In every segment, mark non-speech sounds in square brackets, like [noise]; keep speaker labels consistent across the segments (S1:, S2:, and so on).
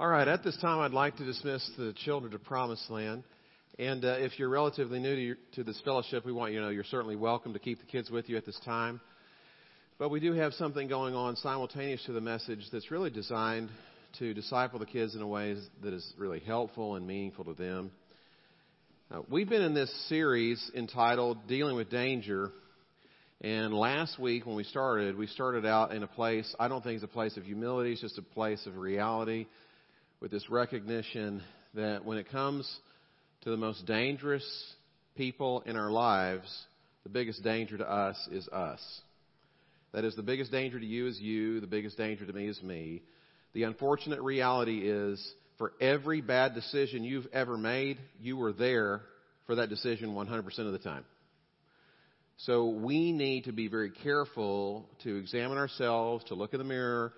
S1: All right, at this time, I'd like to dismiss the children to Promised Land. And uh, if you're relatively new to, your, to this fellowship, we want you to know you're certainly welcome to keep the kids with you at this time. But we do have something going on simultaneous to the message that's really designed to disciple the kids in a way that is really helpful and meaningful to them. Uh, we've been in this series entitled Dealing with Danger. And last week when we started, we started out in a place, I don't think it's a place of humility, it's just a place of reality with this recognition that when it comes to the most dangerous people in our lives, the biggest danger to us is us. That is, the biggest danger to you is you, the biggest danger to me is me. The unfortunate reality is, for every bad decision you've ever made, you were there for that decision 100% of the time. So we need to be very careful to examine ourselves, to look in the mirror,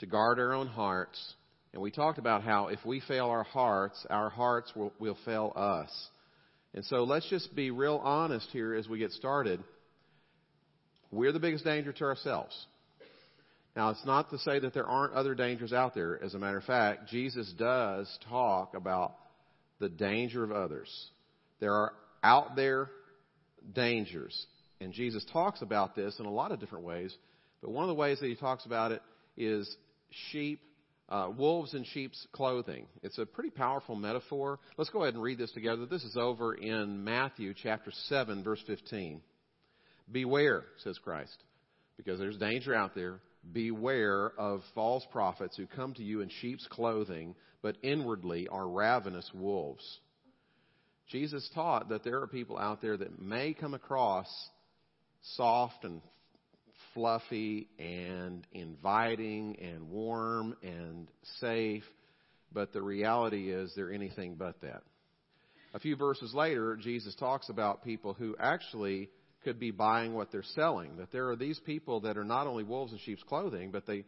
S1: to guard our own hearts, and we talked about how if we fail our hearts, our hearts will, will fail us. And so let's just be real honest here as we get started. We're the biggest danger to ourselves. Now, it's not to say that there aren't other dangers out there. As a matter of fact, Jesus does talk about the danger of others. There are out there dangers. And Jesus talks about this in a lot of different ways. But one of the ways that he talks about it is sheep uh, wolves in sheep's clothing. It's a pretty powerful metaphor. Let's go ahead and read this together. This is over in Matthew chapter 7, verse 15. Beware, says Christ, because there's danger out there. Beware of false prophets who come to you in sheep's clothing, but inwardly are ravenous wolves. Jesus taught that there are people out there that may come across soft and fluffy and inviting and warm and safe, but the reality is they're anything but that. A few verses later, Jesus talks about people who actually could be buying what they're selling. That there are these people that are not only wolves in sheep's clothing, but they,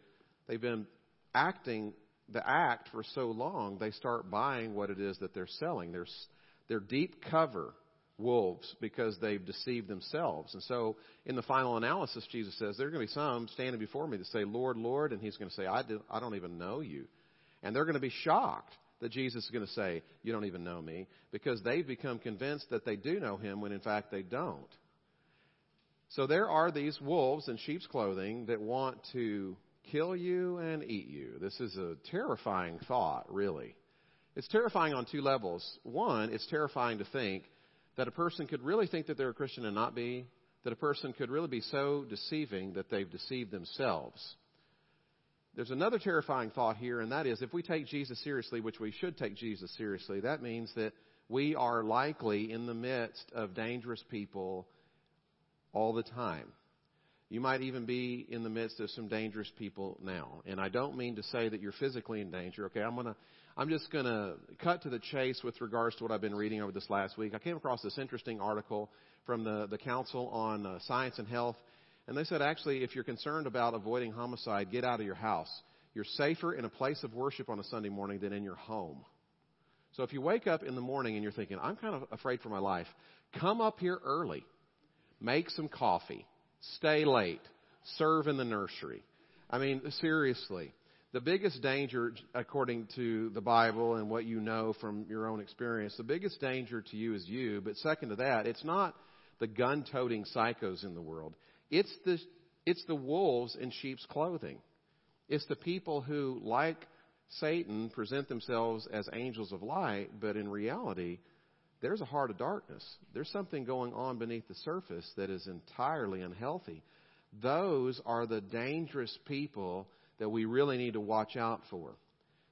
S1: they've been acting the act for so long, they start buying what it is that they're selling. They're, they're deep cover wolves because they've deceived themselves. And so, in the final analysis, Jesus says, there are going to be some standing before me that say, Lord, Lord, and he's going to say, I, do, I don't even know you. And they're going to be shocked that Jesus is going to say, You don't even know me, because they've become convinced that they do know him when in fact they don't. So there are these wolves in sheep's clothing that want to kill you and eat you. This is a terrifying thought, really. It's terrifying on two levels. One, it's terrifying to think that a person could really think that they're a Christian and not be, that a person could really be so deceiving that they've deceived themselves. There's another terrifying thought here, and that is if we take Jesus seriously, which we should take Jesus seriously, that means that we are likely in the midst of dangerous people all the time. You might even be in the midst of some dangerous people now. And I don't mean to say that you're physically in danger. Okay, I'm going to I'm just going to cut to the chase with regards to what I've been reading over this last week. I came across this interesting article from the, the Council on uh, Science and Health, and they said actually, if you're concerned about avoiding homicide, get out of your house. You're safer in a place of worship on a Sunday morning than in your home. So if you wake up in the morning and you're thinking, I'm kind of afraid for my life, come up here early, make some coffee, stay late, serve in the nursery. I mean, seriously the biggest danger, according to the Bible and what you know from your own experience, the biggest danger to you is you. But second to that, it's not the gun toting psychos in the world. It's the, it's the wolves in sheep's clothing. It's the people who, like Satan, present themselves as angels of light, but in reality, there's a heart of darkness. There's something going on beneath the surface that is entirely unhealthy. Those are the dangerous people that we really need to watch out for.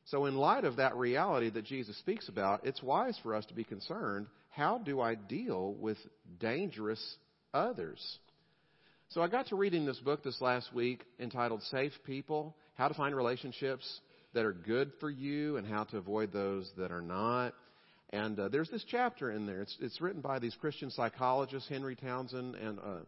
S1: So, in light of that reality that Jesus speaks about, it's wise for us to be concerned how do I deal with dangerous others? So, I got to reading this book this last week entitled Safe People How to Find Relationships That Are Good for You and How to Avoid Those That Are Not. And uh, there's this chapter in there. It's, it's written by these Christian psychologists, Henry Townsend and uh,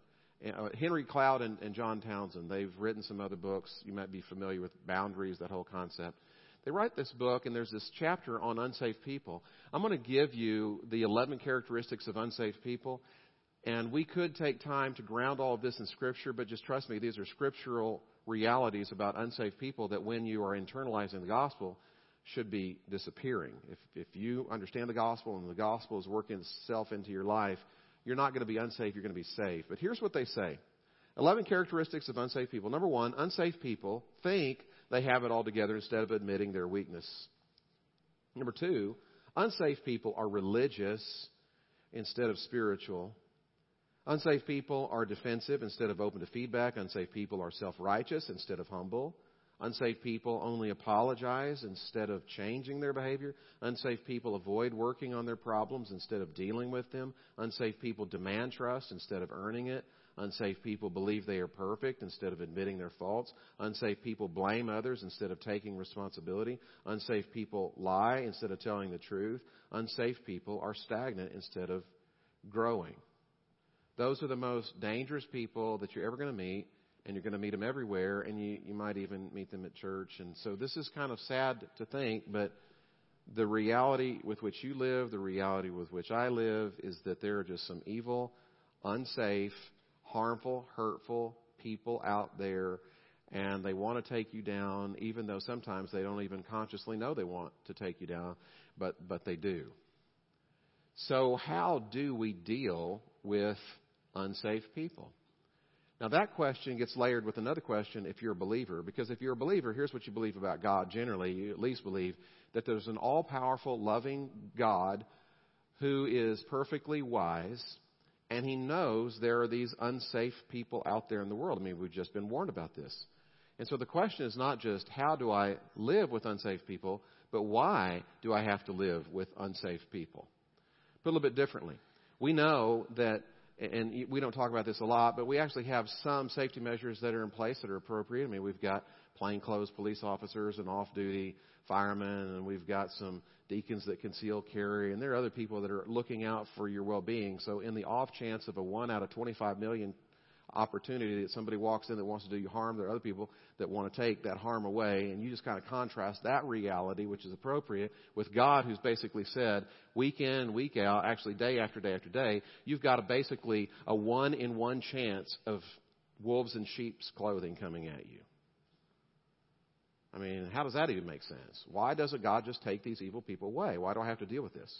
S1: uh, Henry Cloud and, and John Townsend, they've written some other books. You might be familiar with Boundaries, that whole concept. They write this book, and there's this chapter on unsafe people. I'm going to give you the 11 characteristics of unsafe people. And we could take time to ground all of this in Scripture, but just trust me, these are scriptural realities about unsafe people that when you are internalizing the gospel should be disappearing. If, if you understand the gospel and the gospel is working itself into your life, you're not going to be unsafe, you're going to be safe. But here's what they say 11 characteristics of unsafe people. Number one, unsafe people think they have it all together instead of admitting their weakness. Number two, unsafe people are religious instead of spiritual. Unsafe people are defensive instead of open to feedback. Unsafe people are self righteous instead of humble. Unsafe people only apologize instead of changing their behavior. Unsafe people avoid working on their problems instead of dealing with them. Unsafe people demand trust instead of earning it. Unsafe people believe they are perfect instead of admitting their faults. Unsafe people blame others instead of taking responsibility. Unsafe people lie instead of telling the truth. Unsafe people are stagnant instead of growing. Those are the most dangerous people that you're ever going to meet, and you're going to meet them everywhere, and you, you might even meet them at church. And so this is kind of sad to think, but the reality with which you live, the reality with which I live, is that there are just some evil, unsafe, harmful, hurtful people out there, and they want to take you down, even though sometimes they don't even consciously know they want to take you down, but, but they do. So, how do we deal with unsafe people? Now, that question gets layered with another question if you're a believer. Because if you're a believer, here's what you believe about God generally. You at least believe that there's an all powerful, loving God who is perfectly wise and he knows there are these unsafe people out there in the world. I mean, we've just been warned about this. And so the question is not just how do I live with unsafe people, but why do I have to live with unsafe people? Put a little bit differently. We know that, and we don't talk about this a lot, but we actually have some safety measures that are in place that are appropriate. I mean, we've got plainclothes police officers and off duty firemen, and we've got some deacons that conceal carry, and there are other people that are looking out for your well being. So, in the off chance of a 1 out of 25 million opportunity that somebody walks in that wants to do you harm, there are other people that want to take that harm away, and you just kind of contrast that reality, which is appropriate, with God who's basically said, week in, week out, actually day after day after day, you've got a basically a one in one chance of wolves in sheep's clothing coming at you. I mean, how does that even make sense? Why doesn't God just take these evil people away? Why do I have to deal with this?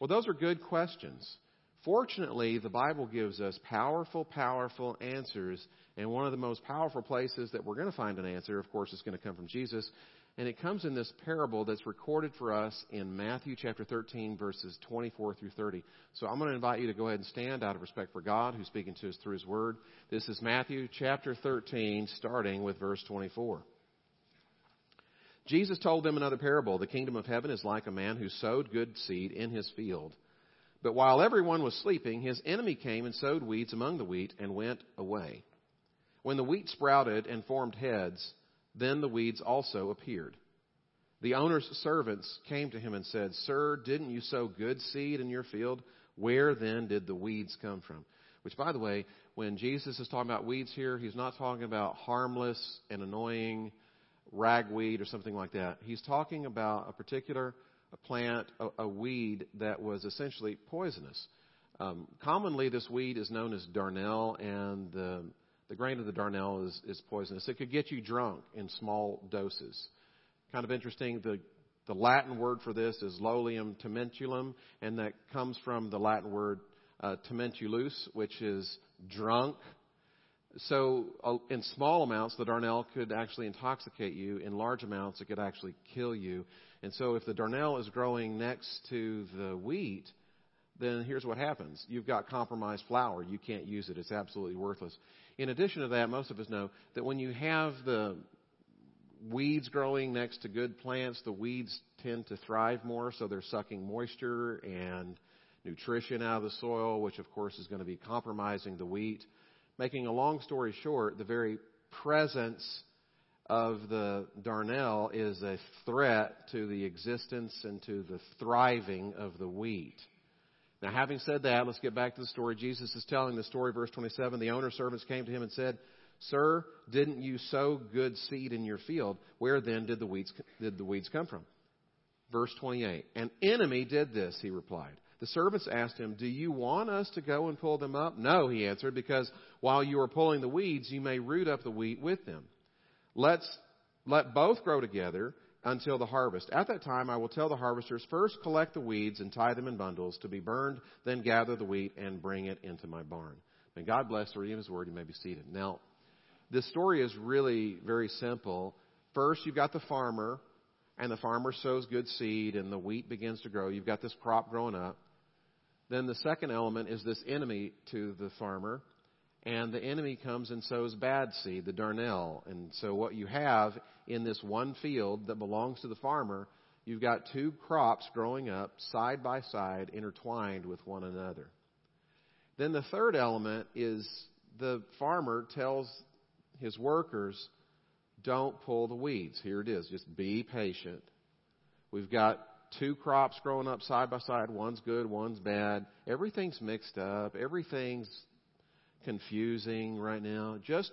S1: Well, those are good questions. Fortunately, the Bible gives us powerful, powerful answers. And one of the most powerful places that we're going to find an answer, of course, is going to come from Jesus. And it comes in this parable that's recorded for us in Matthew chapter 13, verses 24 through 30. So I'm going to invite you to go ahead and stand out of respect for God, who's speaking to us through His Word. This is Matthew chapter 13, starting with verse 24. Jesus told them another parable. The kingdom of heaven is like a man who sowed good seed in his field. But while everyone was sleeping, his enemy came and sowed weeds among the wheat and went away. When the wheat sprouted and formed heads, then the weeds also appeared. The owner's servants came to him and said, Sir, didn't you sow good seed in your field? Where then did the weeds come from? Which, by the way, when Jesus is talking about weeds here, he's not talking about harmless and annoying ragweed or something like that. He's talking about a particular plant, a, a weed that was essentially poisonous. Um, commonly, this weed is known as darnel, and the, the grain of the darnel is, is poisonous. It could get you drunk in small doses. Kind of interesting. The the Latin word for this is Lolium tementulum, and that comes from the Latin word uh, tementulus, which is drunk so, uh, in small amounts, the darnel could actually intoxicate you. In large amounts, it could actually kill you. And so, if the darnel is growing next to the wheat, then here's what happens. You've got compromised flour. You can't use it. It's absolutely worthless. In addition to that, most of us know that when you have the weeds growing next to good plants, the weeds tend to thrive more, so they're sucking moisture and nutrition out of the soil, which of course is going to be compromising the wheat. Making a long story short, the very presence of the darnel is a threat to the existence and to the thriving of the wheat. Now, having said that, let's get back to the story. Jesus is telling the story, verse 27. The owner's servants came to him and said, Sir, didn't you sow good seed in your field? Where then did the weeds, did the weeds come from? Verse 28. An enemy did this, he replied. The servants asked him, Do you want us to go and pull them up? No, he answered, because while you are pulling the weeds, you may root up the wheat with them. Let's let both grow together, until the harvest. At that time, I will tell the harvesters, first collect the weeds and tie them in bundles to be burned, then gather the wheat and bring it into my barn. May God bless the reading of His Word. You may be seated. Now, this story is really very simple. First, you've got the farmer, and the farmer sows good seed, and the wheat begins to grow. You've got this crop growing up. Then the second element is this enemy to the farmer, and the enemy comes and sows bad seed, the darnel. And so what you have in this one field that belongs to the farmer, you've got two crops growing up side by side, intertwined with one another. Then the third element is the farmer tells his workers, don't pull the weeds. Here it is. Just be patient. We've got two crops growing up side by side. One's good, one's bad. Everything's mixed up. Everything's confusing right now. Just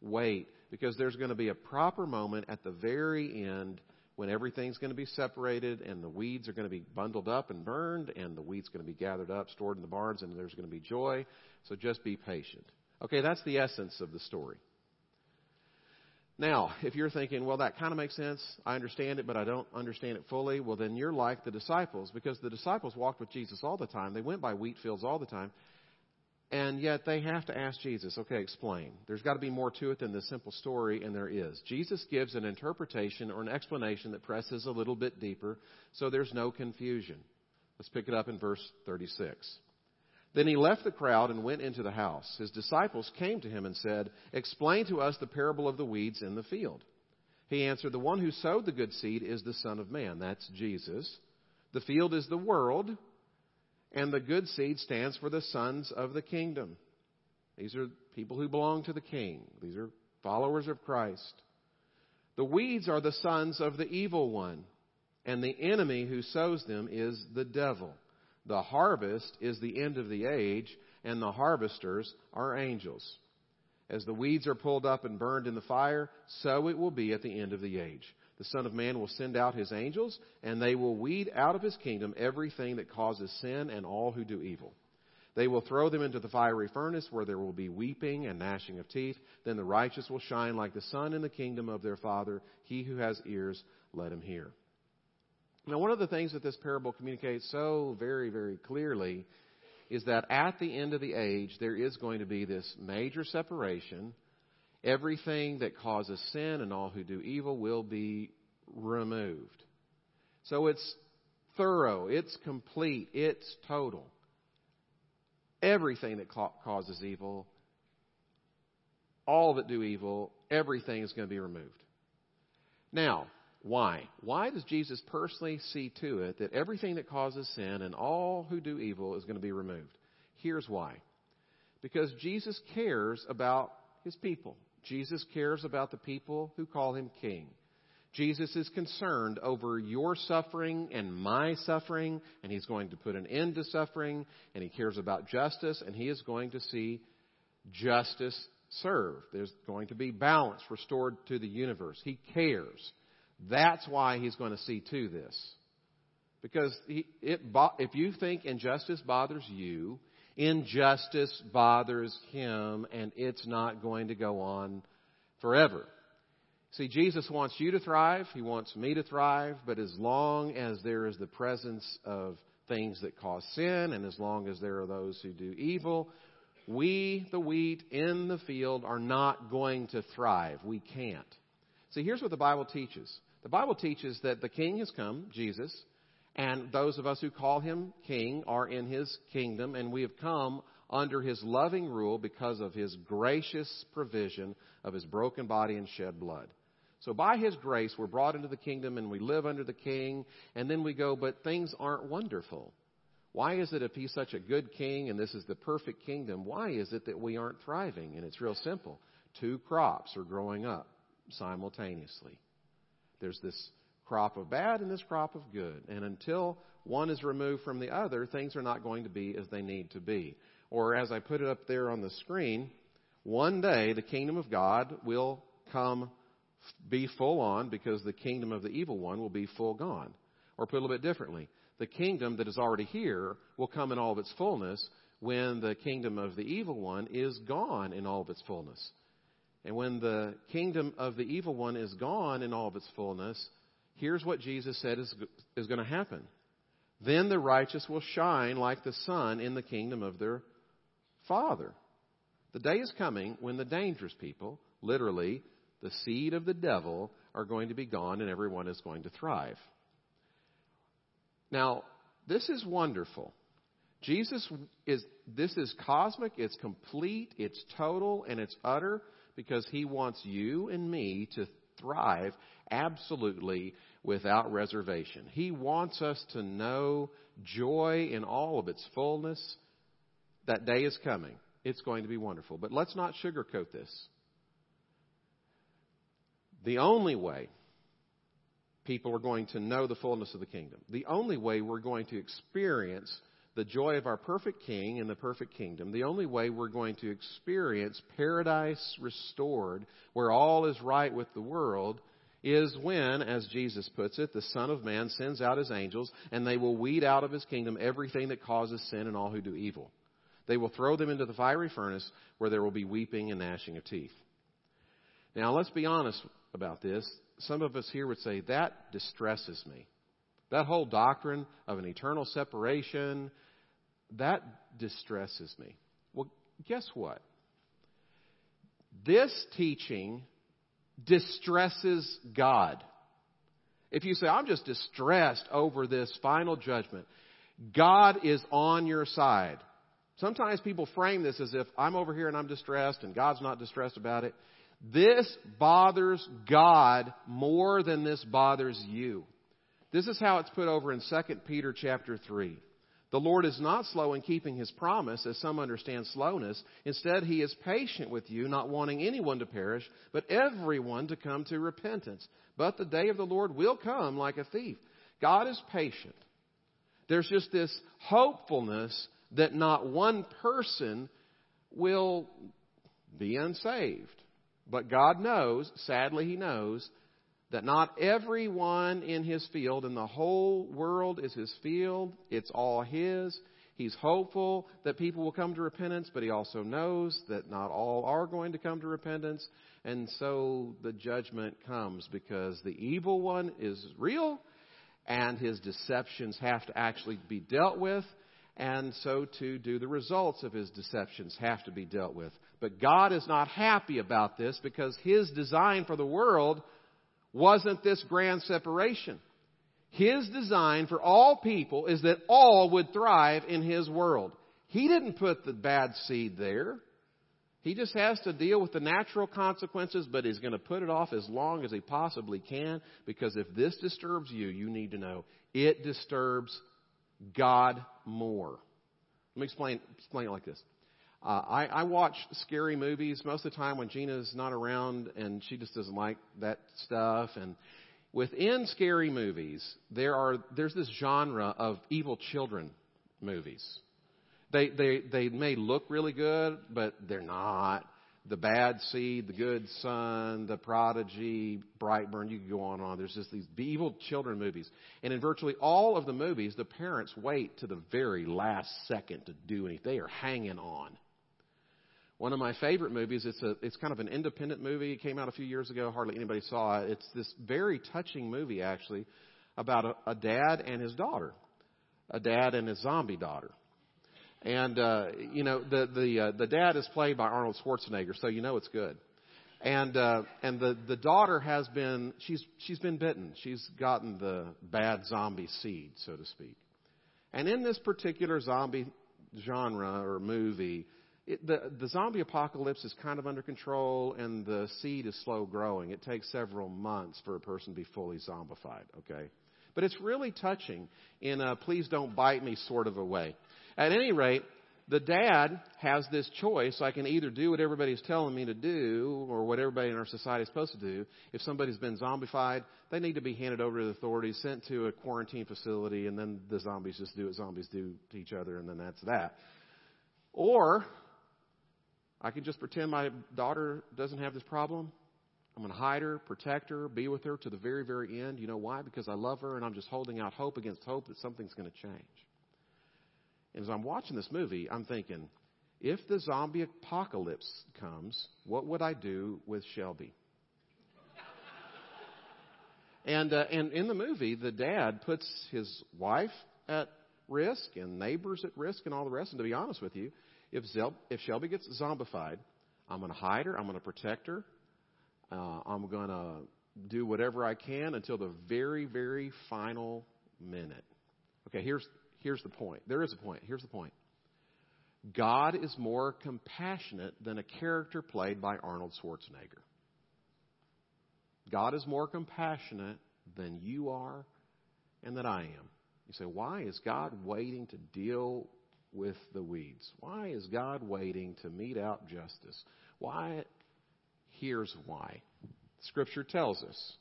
S1: wait because there's going to be a proper moment at the very end when everything's going to be separated and the weeds are going to be bundled up and burned and the wheat's going to be gathered up, stored in the barns, and there's going to be joy. So just be patient. Okay, that's the essence of the story. Now, if you're thinking, well, that kind of makes sense, I understand it, but I don't understand it fully, well, then you're like the disciples, because the disciples walked with Jesus all the time. They went by wheat fields all the time. And yet they have to ask Jesus, okay, explain. There's got to be more to it than this simple story, and there is. Jesus gives an interpretation or an explanation that presses a little bit deeper, so there's no confusion. Let's pick it up in verse 36. Then he left the crowd and went into the house. His disciples came to him and said, Explain to us the parable of the weeds in the field. He answered, The one who sowed the good seed is the Son of Man. That's Jesus. The field is the world, and the good seed stands for the sons of the kingdom. These are people who belong to the king, these are followers of Christ. The weeds are the sons of the evil one, and the enemy who sows them is the devil. The harvest is the end of the age, and the harvesters are angels. As the weeds are pulled up and burned in the fire, so it will be at the end of the age. The Son of Man will send out his angels, and they will weed out of his kingdom everything that causes sin and all who do evil. They will throw them into the fiery furnace where there will be weeping and gnashing of teeth. Then the righteous will shine like the sun in the kingdom of their Father. He who has ears, let him hear. Now, one of the things that this parable communicates so very, very clearly is that at the end of the age, there is going to be this major separation. Everything that causes sin and all who do evil will be removed. So it's thorough, it's complete, it's total. Everything that causes evil, all that do evil, everything is going to be removed. Now, why? Why does Jesus personally see to it that everything that causes sin and all who do evil is going to be removed? Here's why. Because Jesus cares about his people. Jesus cares about the people who call him king. Jesus is concerned over your suffering and my suffering, and he's going to put an end to suffering, and he cares about justice, and he is going to see justice served. There's going to be balance restored to the universe. He cares. That's why he's going to see to this. Because he, it, if you think injustice bothers you, injustice bothers him, and it's not going to go on forever. See, Jesus wants you to thrive. He wants me to thrive. But as long as there is the presence of things that cause sin, and as long as there are those who do evil, we, the wheat in the field, are not going to thrive. We can't. See, here's what the Bible teaches the Bible teaches that the king has come, Jesus, and those of us who call him king are in his kingdom, and we have come under his loving rule because of his gracious provision of his broken body and shed blood. So by his grace, we're brought into the kingdom and we live under the king, and then we go, but things aren't wonderful. Why is it if he's such a good king and this is the perfect kingdom, why is it that we aren't thriving? And it's real simple. Two crops are growing up simultaneously. There's this crop of bad and this crop of good. And until one is removed from the other, things are not going to be as they need to be. Or as I put it up there on the screen, one day the kingdom of God will come be full on because the kingdom of the evil one will be full gone. Or put a little bit differently, the kingdom that is already here will come in all of its fullness when the kingdom of the evil one is gone in all of its fullness. And when the kingdom of the evil one is gone in all of its fullness, here's what Jesus said is, is going to happen. Then the righteous will shine like the sun in the kingdom of their Father. The day is coming when the dangerous people, literally the seed of the devil, are going to be gone and everyone is going to thrive. Now, this is wonderful. Jesus is, this is cosmic, it's complete, it's total, and it's utter because he wants you and me to thrive absolutely without reservation. He wants us to know joy in all of its fullness. That day is coming. It's going to be wonderful. But let's not sugarcoat this. The only way people are going to know the fullness of the kingdom, the only way we're going to experience the joy of our perfect King and the perfect kingdom, the only way we're going to experience paradise restored, where all is right with the world, is when, as Jesus puts it, the Son of Man sends out his angels, and they will weed out of his kingdom everything that causes sin and all who do evil. They will throw them into the fiery furnace where there will be weeping and gnashing of teeth. Now, let's be honest about this. Some of us here would say, that distresses me. That whole doctrine of an eternal separation, that distresses me. Well, guess what? This teaching distresses God. If you say, I'm just distressed over this final judgment, God is on your side. Sometimes people frame this as if I'm over here and I'm distressed and God's not distressed about it. This bothers God more than this bothers you. This is how it's put over in 2 Peter chapter 3. The Lord is not slow in keeping his promise, as some understand slowness. Instead, he is patient with you, not wanting anyone to perish, but everyone to come to repentance. But the day of the Lord will come like a thief. God is patient. There's just this hopefulness that not one person will be unsaved. But God knows, sadly, He knows, that not everyone in His field and the whole world is His field. It's all His. He's hopeful that people will come to repentance, but He also knows that not all are going to come to repentance. And so the judgment comes because the evil one is real and his deceptions have to actually be dealt with and so too do the results of his deceptions have to be dealt with. But God is not happy about this because his design for the world wasn't this grand separation. His design for all people is that all would thrive in his world. He didn't put the bad seed there. He just has to deal with the natural consequences, but he's going to put it off as long as he possibly can because if this disturbs you, you need to know it disturbs God more. Let me explain, explain it like this. Uh, I, I watch scary movies most of the time when Gina's not around and she just doesn't like that stuff. And within scary movies, there are there's this genre of evil children movies. They they they may look really good, but they're not the bad seed, the good son, the prodigy, Brightburn, you can go on and on. There's just these evil children movies. And in virtually all of the movies, the parents wait to the very last second to do anything. They are hanging on. One of my favorite movies, it's a it's kind of an independent movie. It came out a few years ago, hardly anybody saw it. It's this very touching movie actually about a, a dad and his daughter. A dad and his zombie daughter. And uh, you know the the uh, the dad is played by Arnold Schwarzenegger, so you know it's good. And uh, and the the daughter has been she's she's been bitten. She's gotten the bad zombie seed, so to speak. And in this particular zombie genre or movie, it, the the zombie apocalypse is kind of under control, and the seed is slow growing. It takes several months for a person to be fully zombified. Okay, but it's really touching in a please don't bite me sort of a way. At any rate, the dad has this choice. I can either do what everybody's telling me to do or what everybody in our society is supposed to do. If somebody's been zombified, they need to be handed over to the authorities, sent to a quarantine facility, and then the zombies just do what zombies do to each other, and then that's that. Or I can just pretend my daughter doesn't have this problem. I'm going to hide her, protect her, be with her to the very, very end. You know why? Because I love her and I'm just holding out hope against hope that something's going to change. And as I'm watching this movie, I'm thinking, if the zombie apocalypse comes, what would I do with Shelby? [laughs] And, uh, and in the movie, the dad puts his wife at risk and neighbors at risk and all the rest. And to be honest with you, if, Zel- if Shelby gets zombified, I'm going to hide her. I'm going to protect her. Uh, I'm going to do whatever I can until the very, very final minute. Okay, here's, here's the point. There is a point. Here's the point. God is more compassionate than a character played by Arnold Schwarzenegger. God is more compassionate than you are and that I am. You say, why is God waiting to deal with the weeds? Why is God waiting to mete out justice? Why? Here's why. Scripture tells us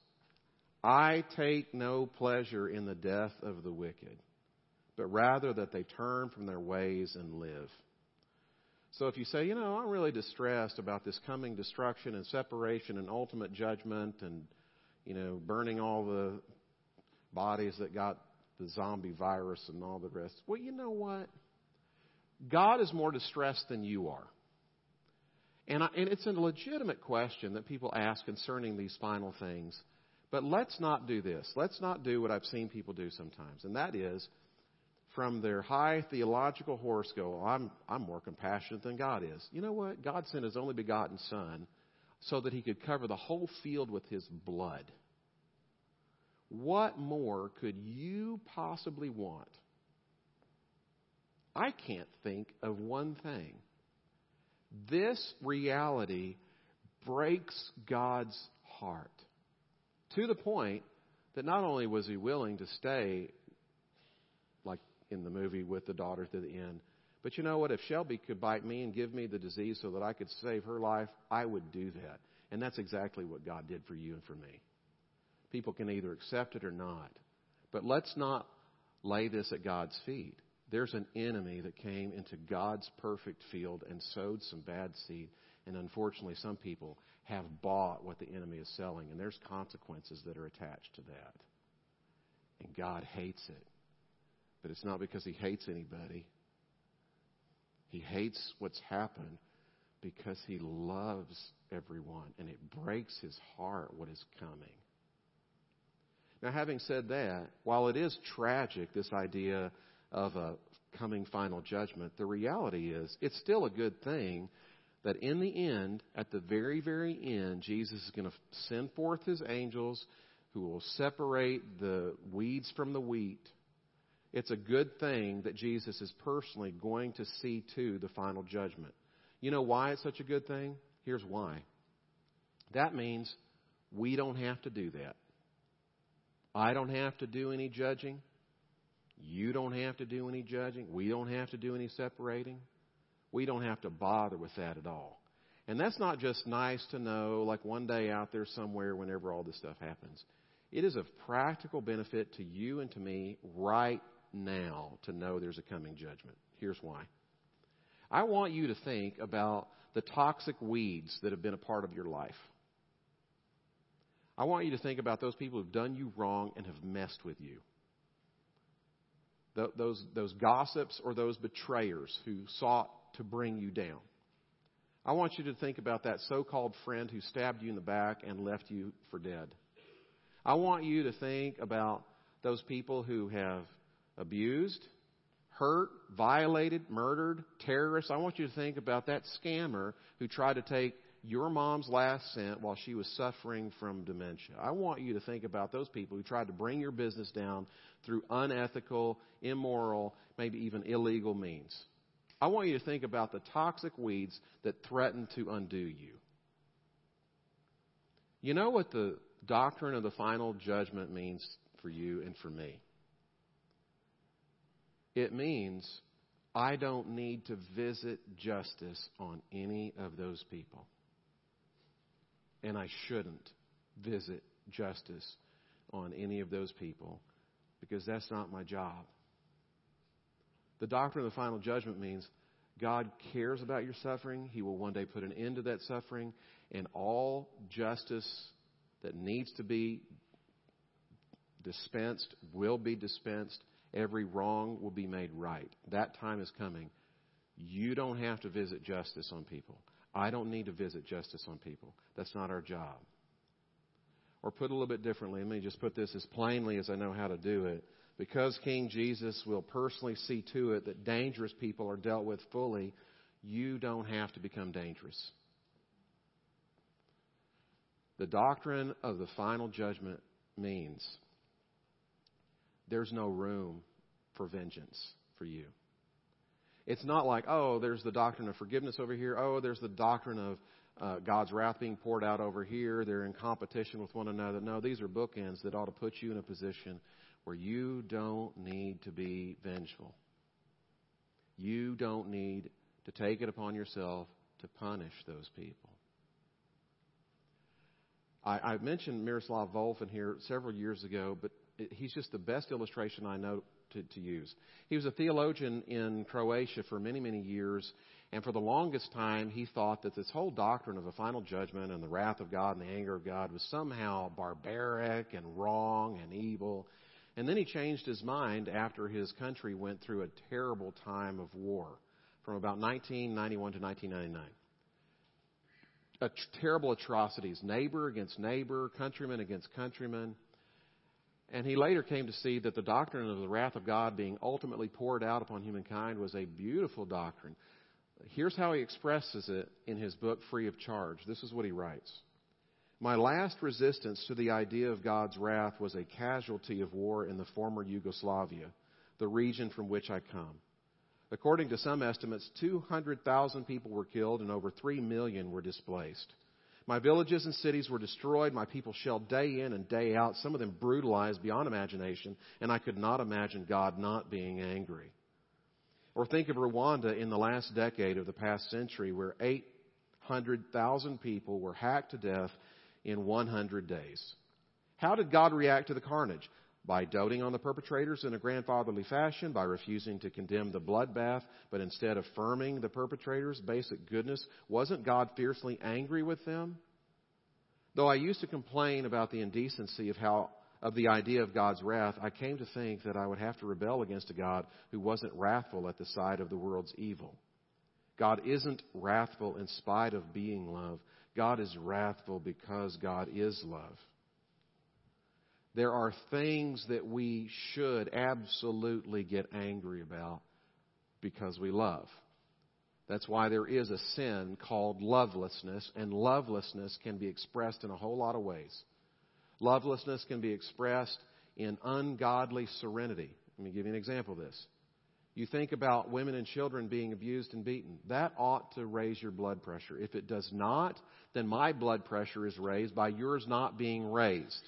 S1: I take no pleasure in the death of the wicked, but rather that they turn from their ways and live. So if you say, you know, I'm really distressed about this coming destruction and separation and ultimate judgment and, you know, burning all the bodies that got the zombie virus and all the rest. Well, you know what? God is more distressed than you are. And, I, and it's a legitimate question that people ask concerning these final things. But let's not do this. Let's not do what I've seen people do sometimes, and that is from their high theological horse go, I'm, I'm more compassionate than God is. You know what? God sent his only begotten Son so that he could cover the whole field with his blood. What more could you possibly want? I can't think of one thing. This reality breaks God's heart to the point that not only was he willing to stay like in the movie with the daughter to the end. But you know what? If Shelby could bite me and give me the disease so that I could save her life, I would do that. And that's exactly what God did for you and for me. People can either accept it or not. But let's not lay this at God's feet. There's an enemy that came into God's perfect field and sowed some bad seed. And unfortunately, some people have bought what the enemy is selling, and there's consequences that are attached to that. And God hates it. But it's not because he hates anybody. He hates what's happened because he loves everyone, and it breaks his heart what is coming. Now, having said that, while it is tragic, this idea of a coming final judgment, the reality is it's still a good thing that in the end, at the very, very end, Jesus is going to send forth his angels who will separate the weeds from the wheat it's a good thing that Jesus is personally going to see to the final judgment. You know why it's such a good thing? Here's why. That means we don't have to do that. I don't have to do any judging. You don't have to do any judging. We don't have to do any separating. We don't have to bother with that at all. And that's not just nice to know, like one day out there somewhere whenever all this stuff happens. It is of practical benefit to you and to me right now to know there's a coming judgment. Here's why. I want you to think about the toxic weeds that have been a part of your life. I want you to think about those people who've done you wrong and have messed with you. Those, those gossips or those betrayers who sought to bring you down. I want you to think about that so called friend who stabbed you in the back and left you for dead. I want you to think about those people who have abused, hurt, violated, murdered, terrorists. I want you to think about that scammer who tried to take your mom's last cent while she was suffering from dementia. I want you to think about those people who tried to bring your business down through unethical, immoral, maybe even illegal means. I want you to think about the toxic weeds that threaten to undo you. You know what the doctrine of the final judgment means for you and for me? It means I don't need to visit justice on any of those people. And I shouldn't visit justice on any of those people because that's not my job. The doctrine of the final judgment means God cares about your suffering. He will one day put an end to that suffering, and all justice that needs to be dispensed will be dispensed Every wrong will be made right. That time is coming. You don't have to visit justice on people. I don't need to visit justice on people. That's not our job. Or put a little bit differently, let me just put this as plainly as I know how to do it. Because King Jesus will personally see to it that dangerous people are dealt with fully, you don't have to become dangerous. The doctrine of the final judgment means there's no room for vengeance for you. It's not like, oh, there's the doctrine of forgiveness over here. Oh, there's the doctrine of uh, God's wrath being poured out over here. They're in competition with one another. No, these are bookends that ought to put you in a position where you don't need to be vengeful. You don't need to take it upon yourself to punish those people. I, I mentioned Miroslav Volf in here several years ago, but he's just the best illustration I know to, to use. He was a theologian in Croatia for many, many years, and for the longest time, he thought that this whole doctrine of a final judgment and the wrath of God and the anger of God was somehow barbaric and wrong and evil. And then he changed his mind after his country went through a terrible time of war from about 1991 to 1999 terrible atrocities, neighbor against neighbor, countryman against countryman. And he later came to see that the doctrine of the wrath of God being ultimately poured out upon humankind was a beautiful doctrine. Here's how he expresses it in his book, Free of Charge. This is what he writes My last resistance to the idea of God's wrath was a casualty of war in the former Yugoslavia, the region from which I come. According to some estimates, 200,000 people were killed and over 3 million were displaced. My villages and cities were destroyed, my people shelled day in and day out, some of them brutalized beyond imagination, and I could not imagine God not being angry. Or think of Rwanda in the last decade of the past century, where 800,000 people were hacked to death in 100 days. How did God react to the carnage? By doting on the perpetrators in a grandfatherly fashion, by refusing to condemn the bloodbath, but instead affirming the perpetrators' basic goodness. Wasn't God fiercely angry with them? Though I used to complain about the indecency of how of the idea of God's wrath, I came to think that I would have to rebel against a God who wasn't wrathful at the sight of the world's evil. God isn't wrathful in spite of being love. God is wrathful because God is love. There are things that we should absolutely get angry about because we love. That's why there is a sin called lovelessness, and lovelessness can be expressed in a whole lot of ways. Lovelessness can be expressed in ungodly serenity. Let me give you an example of this. You think about women and children being abused and beaten. That ought to raise your blood pressure. If it does not, then my blood pressure is raised by yours not being raised.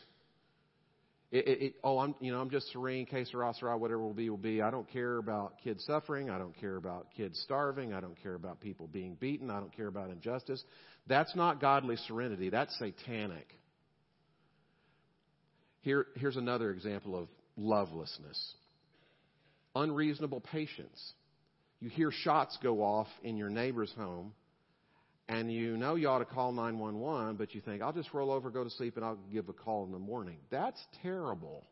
S1: It, it, it, oh, I'm, you know, I'm just serene, que sera, sera, whatever will be, will be. I don't care about kids suffering. I don't care about kids starving. I don't care about people being beaten. I don't care about injustice. That's not godly serenity. That's satanic. Here, here's another example of lovelessness unreasonable patience. You hear shots go off in your neighbor's home and you know you ought to call 911, but you think, I'll just roll over, go to sleep, and I'll give a call in the morning. That's terrible.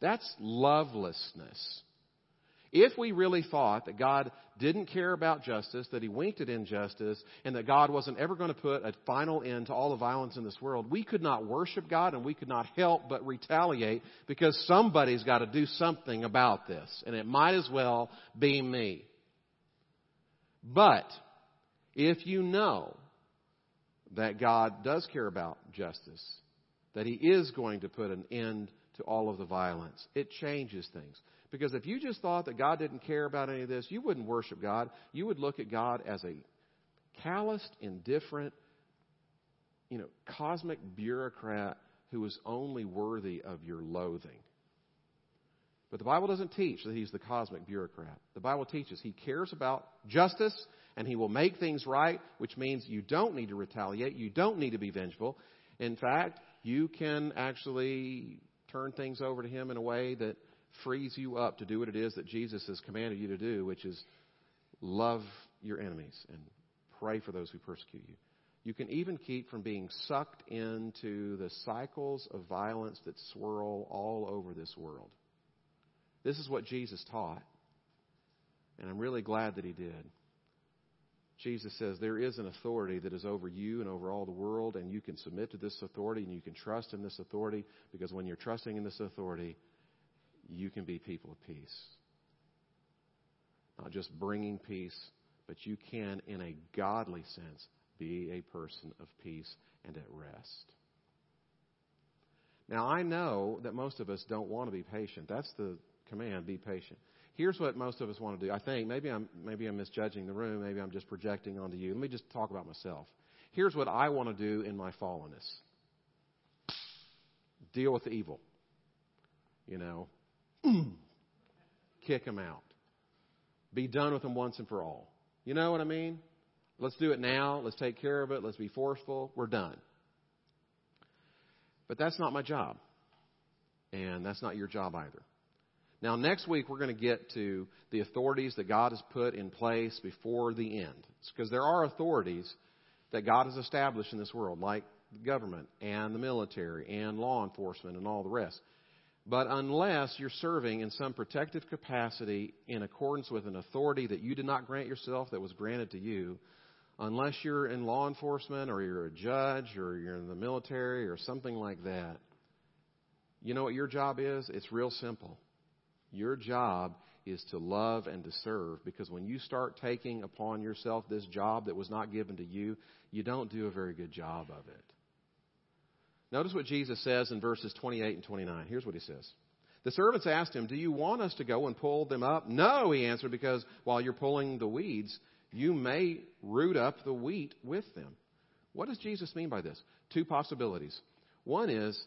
S1: That's lovelessness. If we really thought that God didn't care about justice, that He winked at injustice, and that God wasn't ever going to put a final end to all the violence in this world, we could not worship God and we could not help but retaliate because somebody's got to do something about this, and it might as well be me. But if you know that God does care about justice, that He is going to put an end to all of the violence, it changes things. Because if you just thought that God didn't care about any of this, you wouldn't worship God. You would look at God as a calloused, indifferent, you know, cosmic bureaucrat who is only worthy of your loathing. But the Bible doesn't teach that he's the cosmic bureaucrat. The Bible teaches he cares about justice and He will make things right, which means you don't need to retaliate. You don't need to be vengeful. In fact, you can actually turn things over to Him in a way that frees you up to do what it is that Jesus has commanded you to do, which is love your enemies and pray for those who persecute you. You can even keep from being sucked into the cycles of violence that swirl all over this world. This is what Jesus taught. And I'm really glad that he did. Jesus says there is an authority that is over you and over all the world, and you can submit to this authority and you can trust in this authority because when you're trusting in this authority, you can be people of peace. Not just bringing peace, but you can, in a godly sense, be a person of peace and at rest. Now, I know that most of us don't want to be patient. That's the command be patient. Here's what most of us want to do. I think maybe I'm maybe I'm misjudging the room. Maybe I'm just projecting onto you. Let me just talk about myself. Here's what I want to do in my fallenness. Deal with the evil. You know, kick them out. Be done with them once and for all. You know what I mean? Let's do it now. Let's take care of it. Let's be forceful. We're done. But that's not my job. And that's not your job either. Now, next week, we're going to get to the authorities that God has put in place before the end. Because there are authorities that God has established in this world, like the government and the military and law enforcement and all the rest. But unless you're serving in some protective capacity in accordance with an authority that you did not grant yourself, that was granted to you, unless you're in law enforcement or you're a judge or you're in the military or something like that, you know what your job is? It's real simple. Your job is to love and to serve because when you start taking upon yourself this job that was not given to you, you don't do a very good job of it. Notice what Jesus says in verses 28 and 29. Here's what he says. The servants asked him, Do you want us to go and pull them up? No, he answered, because while you're pulling the weeds, you may root up the wheat with them. What does Jesus mean by this? Two possibilities. One is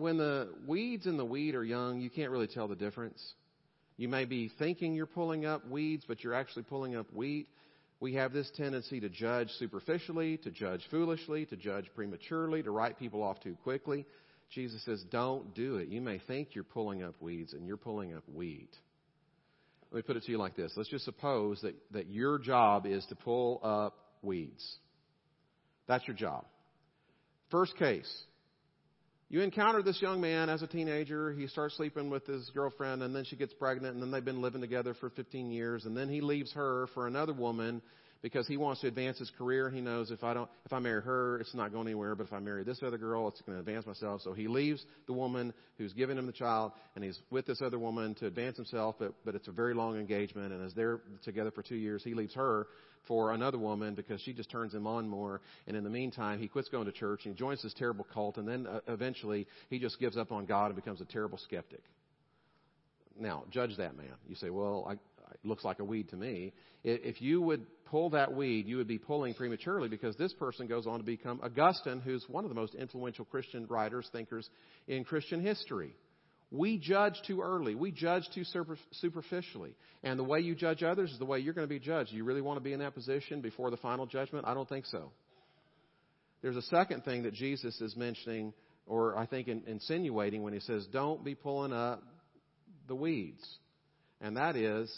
S1: when the weeds and the wheat are young, you can't really tell the difference. You may be thinking you're pulling up weeds, but you're actually pulling up wheat. We have this tendency to judge superficially, to judge foolishly, to judge prematurely, to write people off too quickly. Jesus says, don't do it. You may think you're pulling up weeds, and you're pulling up wheat. Let me put it to you like this. Let's just suppose that, that your job is to pull up weeds. That's your job. First case. You encounter this young man as a teenager. He starts sleeping with his girlfriend, and then she gets pregnant, and then they've been living together for 15 years, and then he leaves her for another woman because he wants to advance his career. He knows if I don't, if I marry her, it's not going anywhere. But if I marry this other girl, it's going to advance myself. So he leaves the woman who's given him the child, and he's with this other woman to advance himself. But but it's a very long engagement, and as they're together for two years, he leaves her for another woman because she just turns him on more. And in the meantime, he quits going to church and he joins this terrible cult, and then uh, eventually he just gives up on God and becomes a terrible skeptic. Now, judge that man. You say, well, I, looks like a weed to me. If you would pull that weed, you would be pulling prematurely because this person goes on to become Augustine, who's one of the most influential Christian writers, thinkers in Christian history. We judge too early. We judge too superficially. And the way you judge others is the way you're going to be judged. You really want to be in that position before the final judgment? I don't think so. There's a second thing that Jesus is mentioning, or I think insinuating, when he says, Don't be pulling up the weeds. And that is,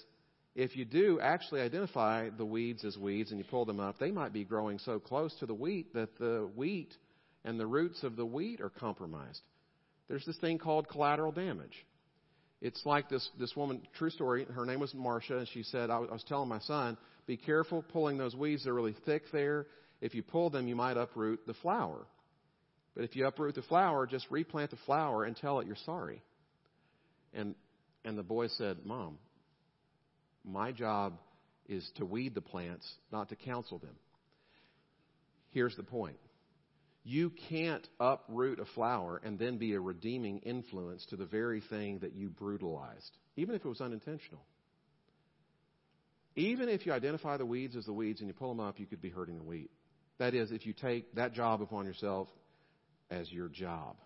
S1: if you do actually identify the weeds as weeds and you pull them up, they might be growing so close to the wheat that the wheat and the roots of the wheat are compromised. There's this thing called collateral damage. It's like this, this woman, true story, her name was Marcia, and she said, I was telling my son, be careful pulling those weeds. They're really thick there. If you pull them, you might uproot the flower. But if you uproot the flower, just replant the flower and tell it you're sorry. And, and the boy said, Mom, my job is to weed the plants, not to counsel them. Here's the point you can't uproot a flower and then be a redeeming influence to the very thing that you brutalized, even if it was unintentional. Even if you identify the weeds as the weeds and you pull them up, you could be hurting the wheat. That is, if you take that job upon yourself as your job.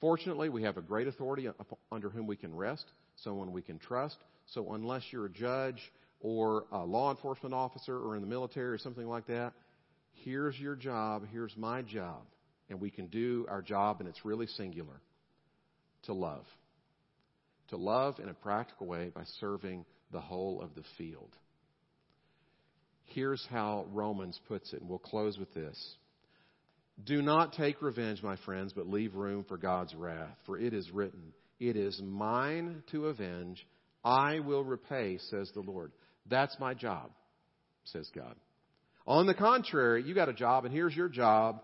S1: Fortunately, we have a great authority under whom we can rest, someone we can trust, so unless you're a judge or a law enforcement officer or in the military or something like that, here's your job, here's my job. And we can do our job, and it's really singular to love. To love in a practical way by serving the whole of the field. Here's how Romans puts it, and we'll close with this. Do not take revenge, my friends, but leave room for God's wrath. For it is written, It is mine to avenge. I will repay, says the Lord. That's my job, says God. On the contrary, you got a job, and here's your job.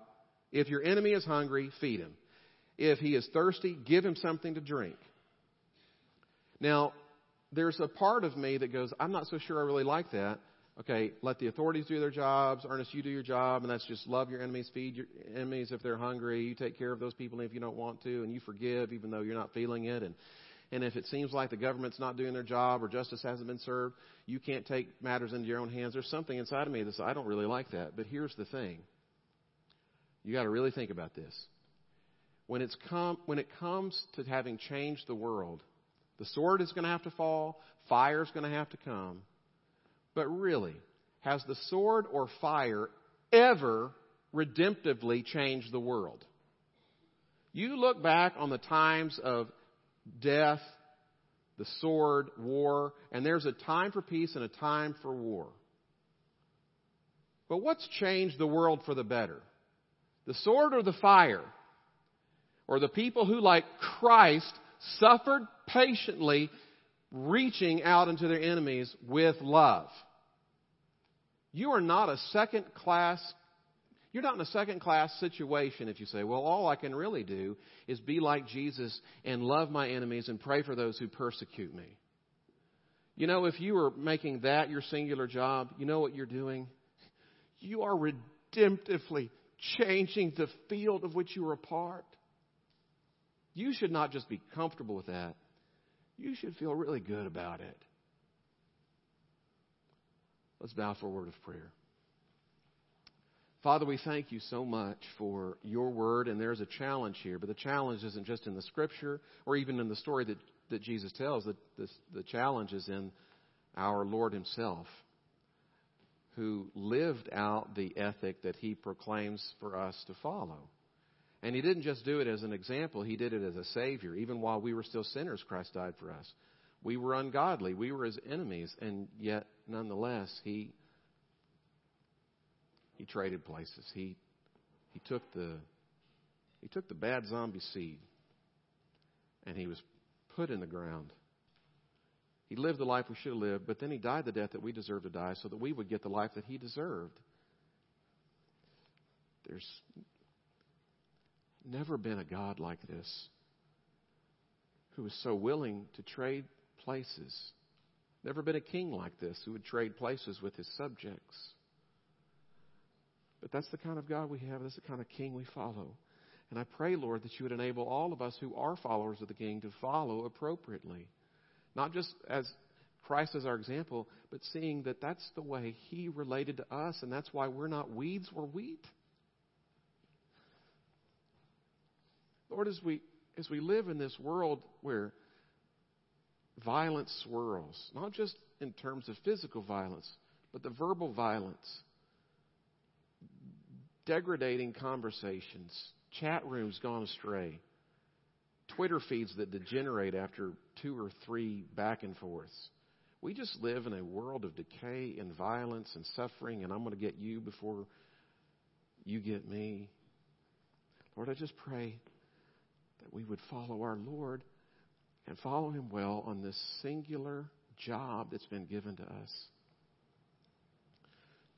S1: If your enemy is hungry, feed him. If he is thirsty, give him something to drink. Now, there's a part of me that goes, I'm not so sure I really like that. Okay, let the authorities do their jobs. Ernest, you do your job, and that's just love your enemies, feed your enemies if they're hungry. You take care of those people if you don't want to, and you forgive even though you're not feeling it. And and if it seems like the government's not doing their job or justice hasn't been served, you can't take matters into your own hands. There's something inside of me that says, I don't really like that. But here's the thing. You got to really think about this. When, it's come, when it comes to having changed the world, the sword is going to have to fall, fire is going to have to come. But really, has the sword or fire ever redemptively changed the world? You look back on the times of death, the sword, war, and there's a time for peace and a time for war. But what's changed the world for the better? The sword or the fire? Or the people who, like Christ, suffered patiently, reaching out into their enemies with love? You are not a second class you're not in a second class situation if you say, well, all I can really do is be like Jesus and love my enemies and pray for those who persecute me. You know, if you are making that your singular job, you know what you're doing? You are redemptively changing the field of which you are a part. You should not just be comfortable with that, you should feel really good about it. Let's bow for a word of prayer. Father, we thank you so much for your word, and there's a challenge here, but the challenge isn't just in the scripture or even in the story that, that Jesus tells. The, the, the challenge is in our Lord Himself, who lived out the ethic that He proclaims for us to follow. And He didn't just do it as an example, He did it as a Savior. Even while we were still sinners, Christ died for us. We were ungodly, we were His enemies, and yet, nonetheless, He he traded places. He he took the he took the bad zombie seed and he was put in the ground. He lived the life we should have lived, but then he died the death that we deserve to die so that we would get the life that he deserved. There's never been a God like this who was so willing to trade places. Never been a king like this who would trade places with his subjects. But that's the kind of God we have. That's the kind of king we follow. And I pray, Lord, that you would enable all of us who are followers of the king to follow appropriately. Not just as Christ as our example, but seeing that that's the way he related to us, and that's why we're not weeds, we're wheat. Lord, as we as we live in this world where violence swirls, not just in terms of physical violence, but the verbal violence, degrading conversations, chat rooms gone astray, Twitter feeds that degenerate after two or three back and forths. We just live in a world of decay and violence and suffering, and I'm going to get you before you get me. Lord, I just pray that we would follow our Lord and follow him well on this singular job that's been given to us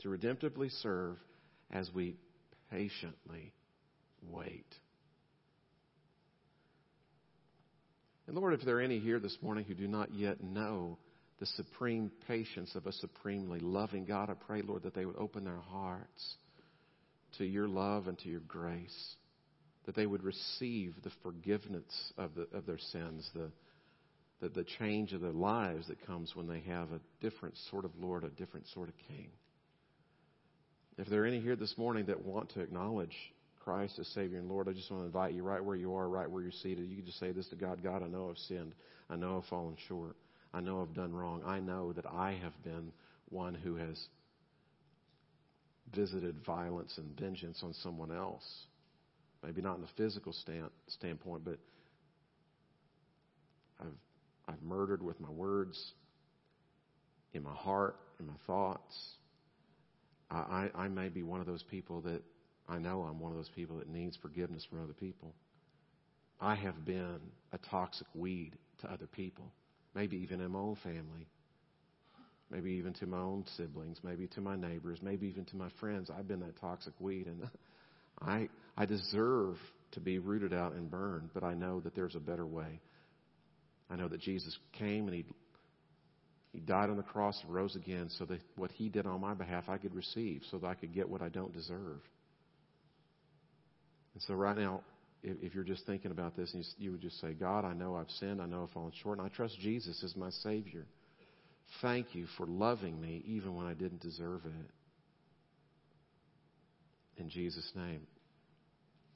S1: to redemptively serve as we patiently wait. And Lord, if there are any here this morning who do not yet know the supreme patience of a supremely loving God, I pray, Lord, that they would open their hearts to your love and to your grace, that they would receive the forgiveness of, the, of their sins, the, the, the change of their lives that comes when they have a different sort of Lord, a different sort of King. If there are any here this morning that want to acknowledge Christ as Savior and Lord, I just want to invite you right where you are, right where you're seated. You can just say this to God God, I know I've sinned. I know I've fallen short. I know I've done wrong. I know that I have been one who has visited violence and vengeance on someone else. Maybe not in a physical stand, standpoint, but I've, I've murdered with my words, in my heart, in my thoughts. I, I may be one of those people that I know I'm one of those people that needs forgiveness from other people. I have been a toxic weed to other people, maybe even in my own family. maybe even to my own siblings, maybe to my neighbors, maybe even to my friends. I've been that toxic weed, and [laughs] I I deserve to be rooted out and burned, but I know that there's a better way. I know that Jesus came and he he died on the cross and rose again so that what he did on my behalf I could receive so that I could get what I don't deserve. And so right now, if, if you're just thinking about this you, you would just say, God, I know I've sinned, I know I've fallen short, and I trust Jesus as my Savior. Thank you for loving me even when I didn't deserve it. In Jesus' name,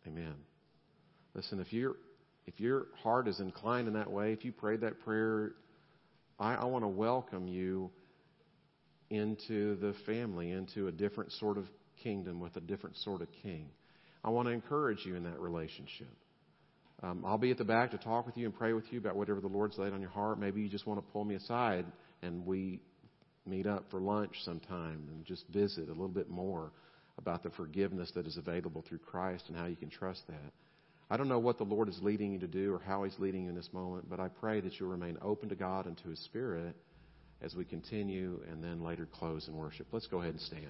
S1: amen. Listen, if you if your heart is inclined in that way, if you prayed that prayer, I, I want to welcome you into the family, into a different sort of kingdom with a different sort of king. I want to encourage you in that relationship. Um, I'll be at the back to talk with you and pray with you about whatever the Lord's laid on your heart. Maybe you just want to pull me aside and we meet up for lunch sometime and just visit a little bit more about the forgiveness that is available through Christ and how you can trust that. I don't know what the Lord is leading you to do or how He's leading you in this moment, but I pray that you'll remain open to God and to His Spirit as we continue and then later close in worship. Let's go ahead and stand.